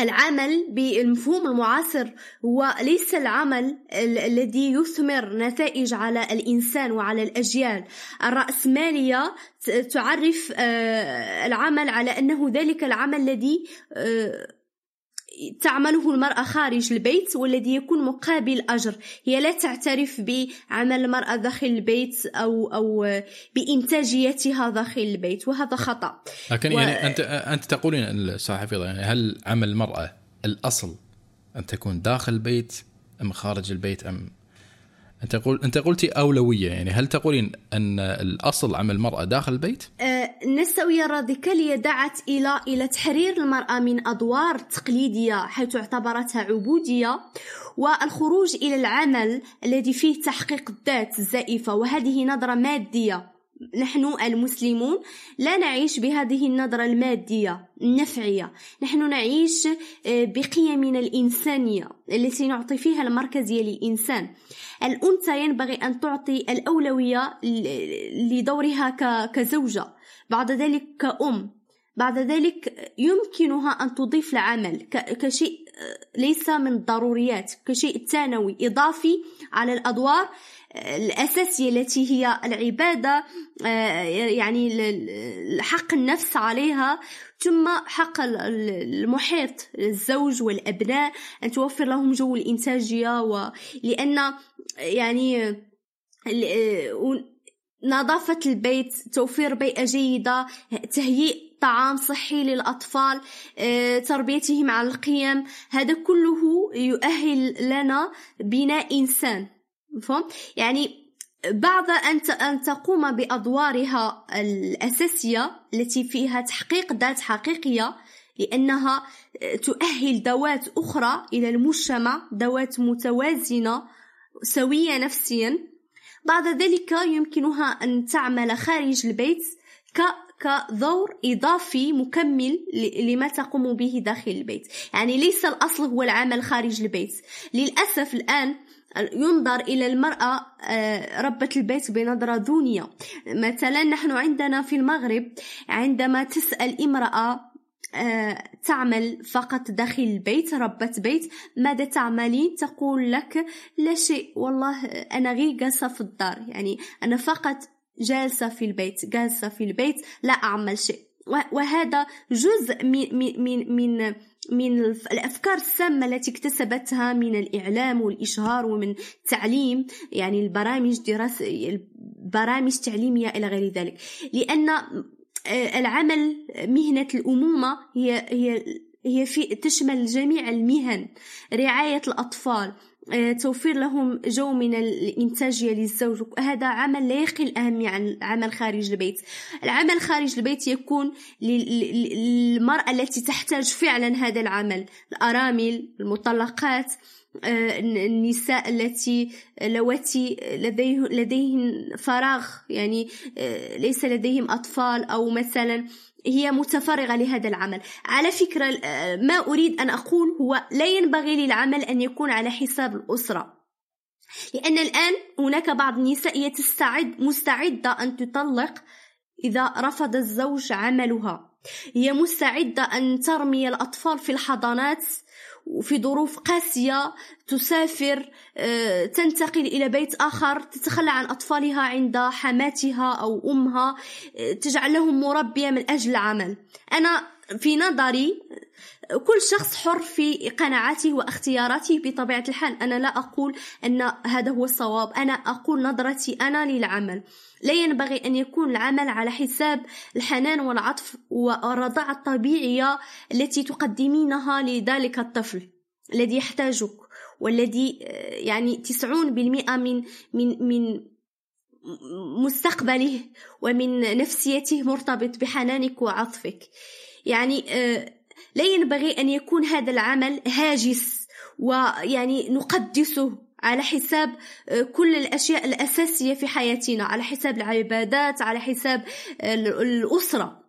العمل بالمفهوم المعاصر هو ليس العمل الذي يثمر نتائج على الإنسان وعلى الأجيال. الرأسمالية تعرف آه، العمل على أنه ذلك العمل الذي آه، تعمله المرأة خارج البيت والذي يكون مقابل أجر. هي لا تعترف بعمل المرأة داخل البيت أو أو بإنتاجيتها داخل البيت وهذا خطأ. لكن و... يعني أنت أنت تقولين الصحفي يعني هل عمل المرأة الأصل أن تكون داخل البيت أم خارج البيت أم أنت قول أنت قلتي أولوية يعني هل تقولين أن الأصل عمل المرأة داخل البيت؟ أه النسويه الراديكاليه دعت إلى إلى تحرير المرأة من أدوار تقليدية حيث اعتبرتها عبودية والخروج إلى العمل الذي فيه تحقيق الذات الزائفه وهذه نظرة مادية نحن المسلمون لا نعيش بهذه النظرة المادية النفعية. نحن نعيش آه، بقيمنا الإنسانية التي نعطي فيها المركزية للإنسان. الأنثى ينبغي أن تعطي الأولوية لدورها كزوجة بعد ذلك كأم. بعد ذلك يمكنها أن تضيف العمل كشيء آه، ليس من الضروريات كشيء ثانوي إضافي على الأدوار الأساسية التي هي العبادة آه، يعني حق النفس عليها ثم حق المحيط الزوج والأبناء أن توفر لهم جو الإنتاجية ولأن يعني آه، نظافة البيت توفير بيئة جيدة تهيئ طعام صحي للأطفال آه، تربيتهم على القيم هذا كله يؤهل لنا بناء إنسان. مفهوم؟ يعني بعد أن أن تقوم بأدوارها الأساسية التي فيها تحقيق ذات حقيقية لأنها تؤهل ذوات أخرى إلى المجتمع ذوات متوازنة سوية نفسيا. بعد ذلك يمكنها أن تعمل خارج البيت ك كدور إضافي مكمل لما تقوم به داخل البيت. يعني ليس الأصل هو العمل خارج البيت. للأسف الآن ينظر إلى المرأة آه، ربة البيت بنظرة دونية. مثلا نحن عندنا في المغرب عندما تسأل امرأة آه، تعمل فقط داخل البيت ربة بيت ماذا تعملين تقول لك لا شيء والله أنا غير جالسة في الدار. يعني أنا فقط جالسة في البيت جالسة في البيت لا أعمل شيء. وهذا جزء من من من من الأفكار السامة التي اكتسبتها من الإعلام والإشهار ومن التعليم يعني البرامج دراسة البرامج التعليمية إلى غير ذلك. لأن آه، العمل مهنة الأمومة هي هي هي في تشمل جميع المهن. رعاية الأطفال آه، توفير لهم جو من الإنتاجية للزوج هذا عمل لا يقل أهمية عن العمل خارج البيت. العمل خارج البيت يكون للمرأة التي تحتاج فعلا هذا العمل. الأرامل المطلقات آه، النساء التي لواتي لديه لديهن فراغ يعني آه، ليس لديهم أطفال أو مثلا هي متفرغة لهذا العمل. على فكرة ما أريد أن أقول هو لا ينبغي للعمل أن يكون على حساب الأسرة. لأن الآن هناك بعض النساء هي تستعد مستعدة أن تطلق إذا رفض الزوج عملها. هي مستعدة أن ترمي الأطفال في الحضانات وفي ظروف قاسية تسافر آه، تنتقل إلى بيت آخر تتخلى عن أطفالها عند حماتها أو أمها آه، تجعل لهم مربية من أجل العمل. أنا في نظري كل شخص حر في قناعاته واختياراته بطبيعة الحال. أنا لا أقول أن هذا هو الصواب. أنا أقول نظرتي أنا للعمل. لا ينبغي أن يكون العمل على حساب الحنان والعطف والرضاعة الطبيعية التي تقدمينها لذلك الطفل الذي يحتاجك والذي يعني 90% من من من مستقبله ومن نفسيته مرتبط بحنانك وعطفك. يعني لا ينبغي أن يكون هذا العمل هاجس ويعني نقدسه على حساب كل الأشياء الأساسية في حياتنا على حساب العبادات على حساب الأسرة.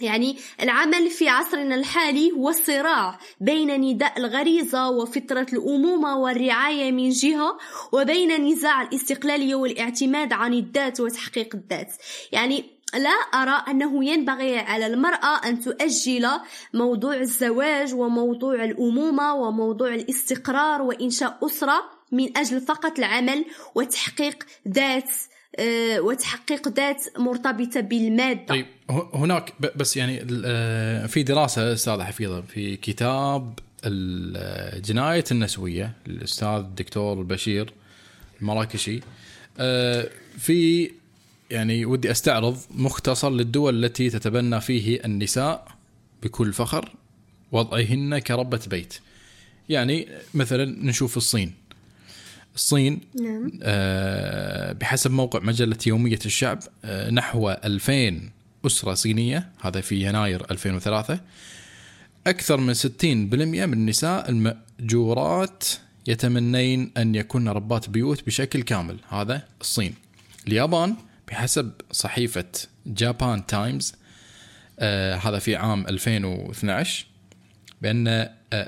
يعني العمل في عصرنا الحالي هو صراع بين نداء الغريزة وفطرة الأمومة والرعاية من جهة وبين نزاع الاستقلالية والإعتماد عن الذات وتحقيق الذات. يعني لا أرى أنه ينبغي على المرأة أن تؤجل موضوع الزواج وموضوع الأمومة وموضوع الاستقرار وإنشاء أسرة من أجل فقط العمل وتحقيق ذات آه، وتحقيق ذات مرتبطة بالمادة. طيب هناك بس يعني آه، في دراسة أستاذ حفيظة في كتاب الجناية النسوية الأستاذ الدكتور بشير المراكشي آه، في يعني ودي أستعرض مختصر للدول التي تتبنى فيه النساء بكل فخر وضعهن كربة بيت. يعني مثلا نشوف الصين. الصين نعم. آه بحسب موقع مجلة يومية الشعب آه نحو 2000 أسرة صينية هذا في يناير 2003 أكثر من 60% من النساء المأجورات يتمنين أن يكون ربات بيوت بشكل كامل. هذا الصين. اليابان بحسب صحيفة جابان تايمز آه هذا في عام 2012 بأن 51%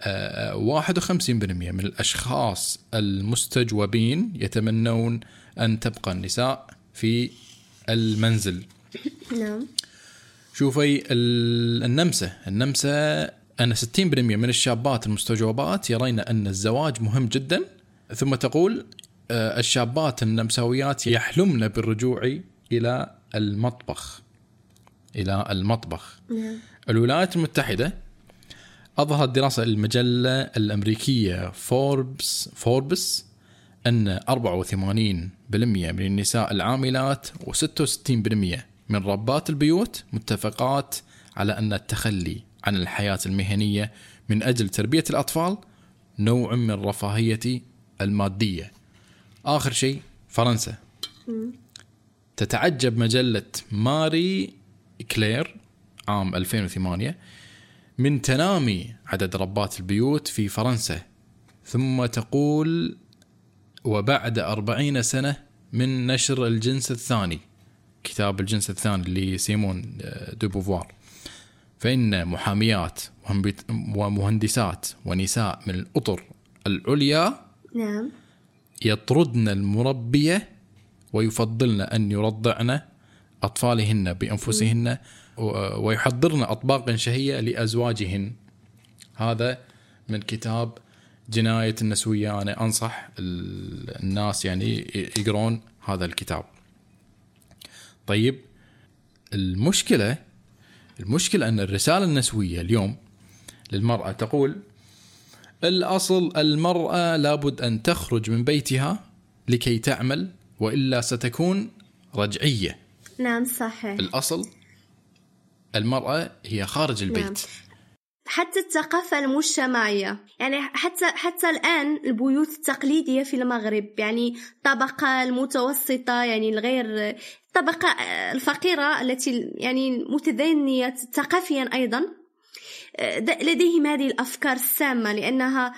من الأشخاص المستجوبين يتمنون أن تبقى النساء في المنزل. نعم. شوفي النمسة النمسة أن 60% من الشابات المستجوبات يرين أن الزواج مهم جدا ثم تقول آه، الشابات النمساويات يحلمن بالرجوع إلى المطبخ. إلى المطبخ. نعم. الولايات المتحدة أظهرت دراسة المجلة الأمريكية فوربس فوربس أن 84% من النساء العاملات و66% من ربات البيوت متفقات على أن التخلي عن الحياة المهنية من أجل تربية الأطفال نوع من الرفاهية المادية. آخر شيء فرنسا. تتعجب مجلة ماري كلير عام 2008 من تنامي عدد ربات البيوت في فرنسا. ثم تقول وبعد أربعين سنة من نشر الجنس الثاني كتاب الجنس الثاني لسيمون دوبوفوار فإن محاميات ومهندسات ونساء من الأطر العليا نعم. يطردن المربية ويفضلن أن يرضعن أطفالهن بأنفسهن ويحضرن أطباقا شهية لأزواجهن. هذا من كتاب جناية النسوية. أنا أنصح الناس يعني يقرون هذا الكتاب. طيب المشكلة المشكلة أن الرسالة النسوية اليوم للمرأة تقول الأصل المرأة لابد أن تخرج من بيتها لكي تعمل وإلا ستكون رجعية. نعم صحيح. الأصل المرأة هي خارج البيت. نعم. حتى الثقافة المجتمعية يعني حتى حتى الآن البيوت التقليدية في المغرب يعني الطبقة المتوسطة يعني الغير الطبقة الفقيرة التي يعني متدينية ثقافيا أيضا لديهم هذه الأفكار السامة لأنها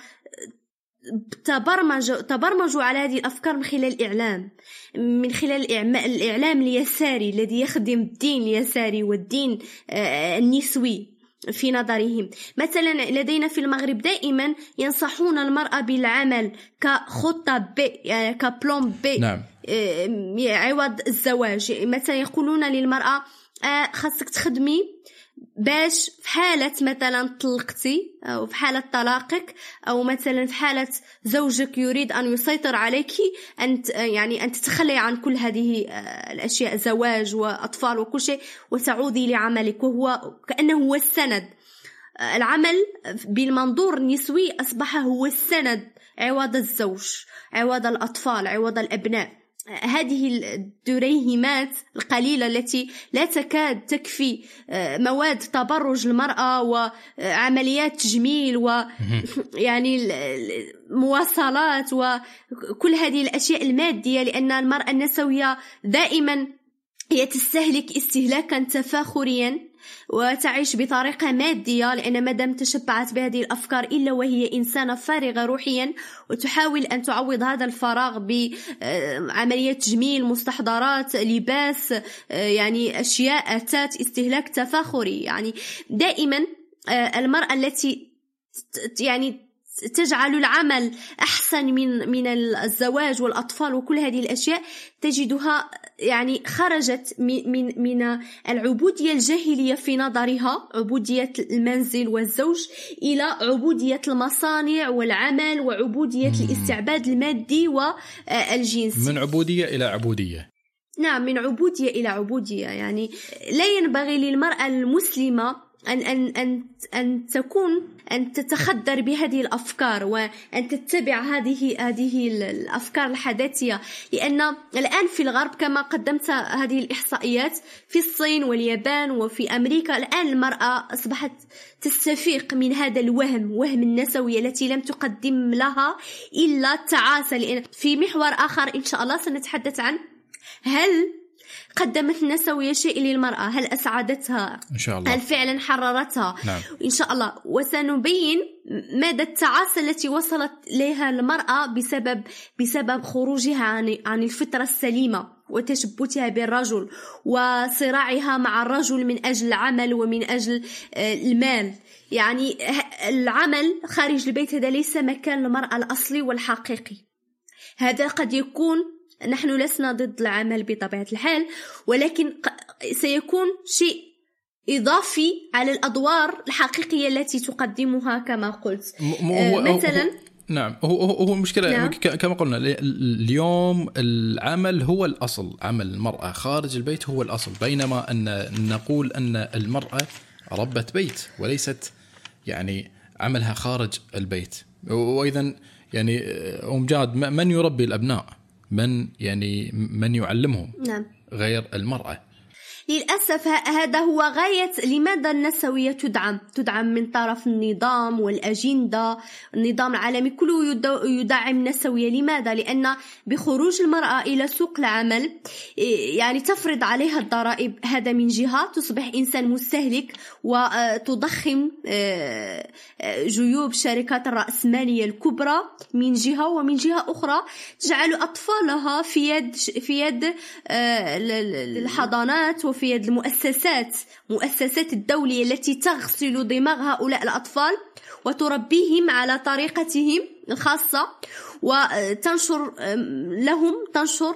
تبرمج تبرمجوا على هذه الأفكار من خلال الإعلام. من خلال الإعلام اليساري الذي يخدم الدين اليساري والدين آه، النسوي في نظرهم. مثلا لدينا في المغرب دائما ينصحون المرأة بالعمل كخطة ب يعني كبلون ب نعم. آه، عوض الزواج. مثلا يقولون للمرأة آه، خاصك تخدمي باش في حالة مثلا طلقتي أو في حالة طلاقك أو مثلا في حالة زوجك يريد أن يسيطر عليك أن يعني أن تتخلي عن كل هذه آه، الأشياء زواج وأطفال وكل شيء وتعودي لعملك وهو كأنه هو السند. آه، العمل بالمنظور النسوي أصبح هو السند عوض الزوج عوض الأطفال عوض الأبناء. هذه الدريهمات القليلة التي لا تكاد تكفي آه، مواد تبرج المرأة وعمليات تجميل و يعني المواصلات وكل هذه الأشياء المادية لأن المرأة النسوية دائما هي تستهلك استهلاكا تفاخريا. وتعيش بطريقة مادية لأن مادام تشبعت بهذه الأفكار إلا وهي إنسانة فارغة روحيا وتحاول أن تعوض هذا الفراغ بعمليات تجميل مستحضرات لباس يعني أشياء أتات استهلاك تفاخري. يعني دائما المرأة التي يعني تجعل العمل أحسن من من الزواج والأطفال وكل هذه الأشياء تجدها يعني خرجت من من العبوديه الجاهلية في نظرها عبوديه المنزل والزوج إلى عبوديه المصانع والعمل وعبوديه الاستعباد المادي والجنسي من عبودية إلى عبودية. نعم من عبودية إلى عبودية. يعني لا ينبغي للمرأة المسلمة أن أن أن أن تكون أن تتخدر بهذه الأفكار وأن تتبع هذه هذه الأفكار الحداثية. لأن الآن في الغرب كما قدمت هذه الإحصائيات في الصين واليابان وفي أمريكا الآن المرأة أصبحت تستفيق من هذا الوهم وهم النسوية التي لم تقدم لها إلا التعاسة لأن في محور آخر إن شاء الله سنتحدث عن هل قدمت النسوية شيء للمرأة. هل أسعدتها؟ إن شاء الله. هل فعلا حررتها؟ نعم. إن شاء الله. وسنبين مدى التعاسة التي وصلت إليها المرأة بسبب بسبب خروجها عن عن الفطرة السليمة وتشبتها بالرجل وصراعها مع الرجل من أجل العمل ومن أجل آه، المال. يعني العمل خارج البيت هذا ليس مكان المرأة الأصلي والحقيقي. هذا قد يكون نحن لسنا ضد العمل بطبيعة الحال ولكن سيكون شيء إضافي على الأدوار الحقيقية التي تقدمها كما قلت. هو مثلا نعم هو هو هو المشكلة نعم. كما قلنا اليوم العمل هو الأصل. عمل المرأة خارج البيت هو الأصل بينما أن نقول أن المرأة ربة بيت وليست يعني عملها خارج البيت. وإذا يعني أم جاد من يربي الأبناء؟ من يعني من يعلمهم نعم. غير المرأة للأسف هذا هو غاية لماذا النسوية تدعم تدعم من طرف النظام والأجندة. النظام العالمي كله يدعم النسوية لماذا؟ لأن بخروج المرأة إلى سوق العمل يعني تفرض عليها الضرائب. هذا من جهة. تصبح إنسان مستهلك وتضخم آه، آه، جيوب شركات الرأسمالية الكبرى من جهة ومن جهة أخرى. تجعل أطفالها في يد في يد آه، الحضانات وفي في يد المؤسسات مؤسسات الدولية التي تغسل دماغ هؤلاء الأطفال وتربيهم على طريقتهم الخاصة وتنشر لهم تنشر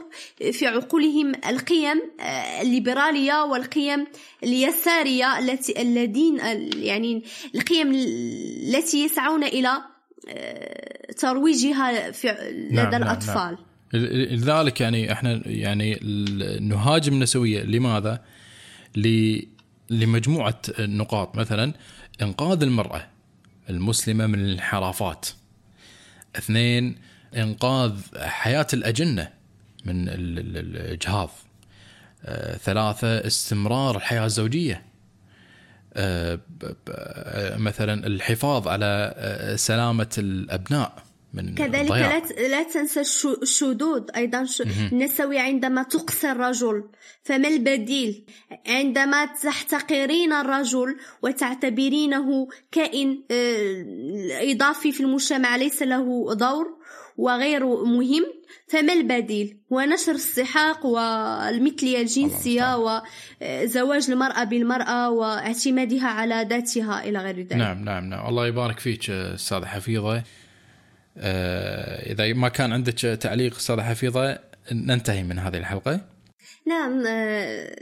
في عقولهم القيم آه، الليبرالية والقيم اليسارية التي الذين يعني القيم التي يسعون إلى آه، ترويجها في لدى نعم, نعم، الأطفال نعم نعم. لذلك يعني إحنا يعني نهاجم النسويه لماذا؟ لمجموعة نقاط مثلا إنقاذ المرأة المسلمة من الانحرافات. اثنين إنقاذ حياة الأجنة من الاجهاض. آه، ثلاثة استمرار الحياة الزوجية. آه، مثلا الحفاظ على آه، سلامة الأبناء من كذلك لا لا تنسى الشذوذ أيضا النسوي عندما تقصي الرجل فما البديل؟ عندما تحتقرين الرجل وتعتبرينه كائن آه، إضافي في المجتمع ليس له دور وغير مهم فما البديل؟ هو نشر السحاق والمثلية الجنسية وزواج المرأة بالمرأة واعتمادها على ذاتها إلى غير ذلك. نعم نعم نعم. الله يبارك فيك أستاذة حفيظة. إذا ما كان عندك تعليق استاذه حفيظة ننتهي من هذه الحلقة. نعم آه،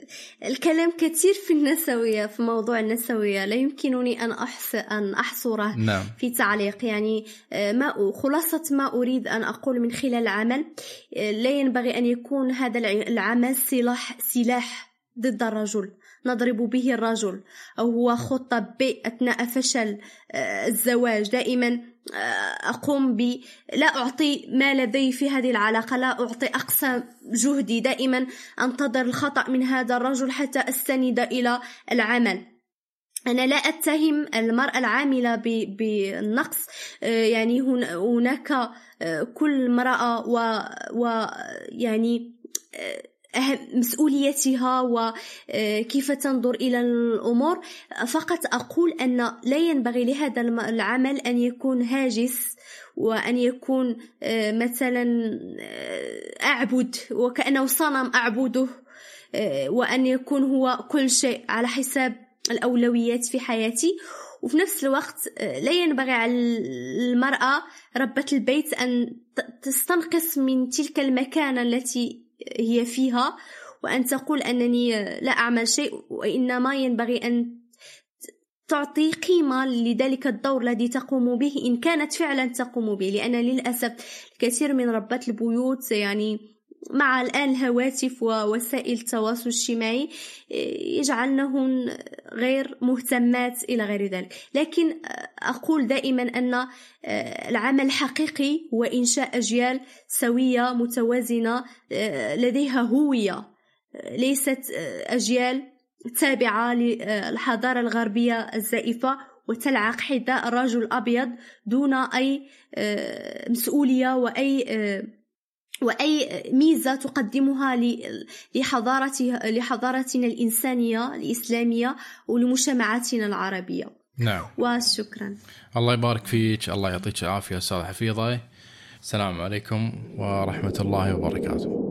الكلام كثير في النسوية في موضوع النسوية. لا يمكنني أن أحص أن أحصره نعم. في تعليق. يعني آه، ما خلاصة ما أريد أن أقول من خلال العمل لا ينبغي أن يكون هذا العمل سلاح سلاح ضد الرجل نضرب به الرجل أو هو خطة ب أثناء فشل الزواج. دائما أقوم ب لا أعطي ما لدي في هذه العلاقة لا أعطي أقصى جهدي دائما أنتظر الخطأ من هذا الرجل حتى أستند إلى العمل. أنا لا أتهم المرأة العاملة بالنقص. يعني هناك كل امرأة و, و يعني مسؤوليتها وكيف تنظر إلى الأمور. فقط أقول أن لا ينبغي لهذا العمل أن يكون هاجس وأن يكون مثلا أعبد وكأنه صنم أعبده وأن يكون هو كل شيء على حساب الأولويات في حياتي. وفي نفس الوقت لا ينبغي على المرأة ربة البيت أن تستنقص من تلك المكانة التي هي فيها وأن تقول أنني لا أعمل شيء وإنما ينبغي أن تعطي قيمة لذلك الدور الذي تقوم به إن كانت فعلا تقوم به لأن للأسف الكثير من ربات البيوت يعني مع الآن الهواتف ووسائل التواصل الاجتماعي يجعلنهن غير مهتمات إلى غير ذلك. لكن أقول دائما أن العمل الحقيقي هو إنشاء أجيال سوية متوازنة لديها هوية ليست أجيال تابعة للحضارة الغربية الزائفة وتلعق حذاء الرجل الأبيض دون أي مسؤولية وأي وأي ميزة تقدمها لحضارتها لحضارتنا الإنسانية الإسلامية ولمجتمعاتنا العربية. نعم. وشكرا. الله يبارك فيك. الله يعطيك العافية أستاذ حفيظة. السلام عليكم ورحمة الله وبركاته.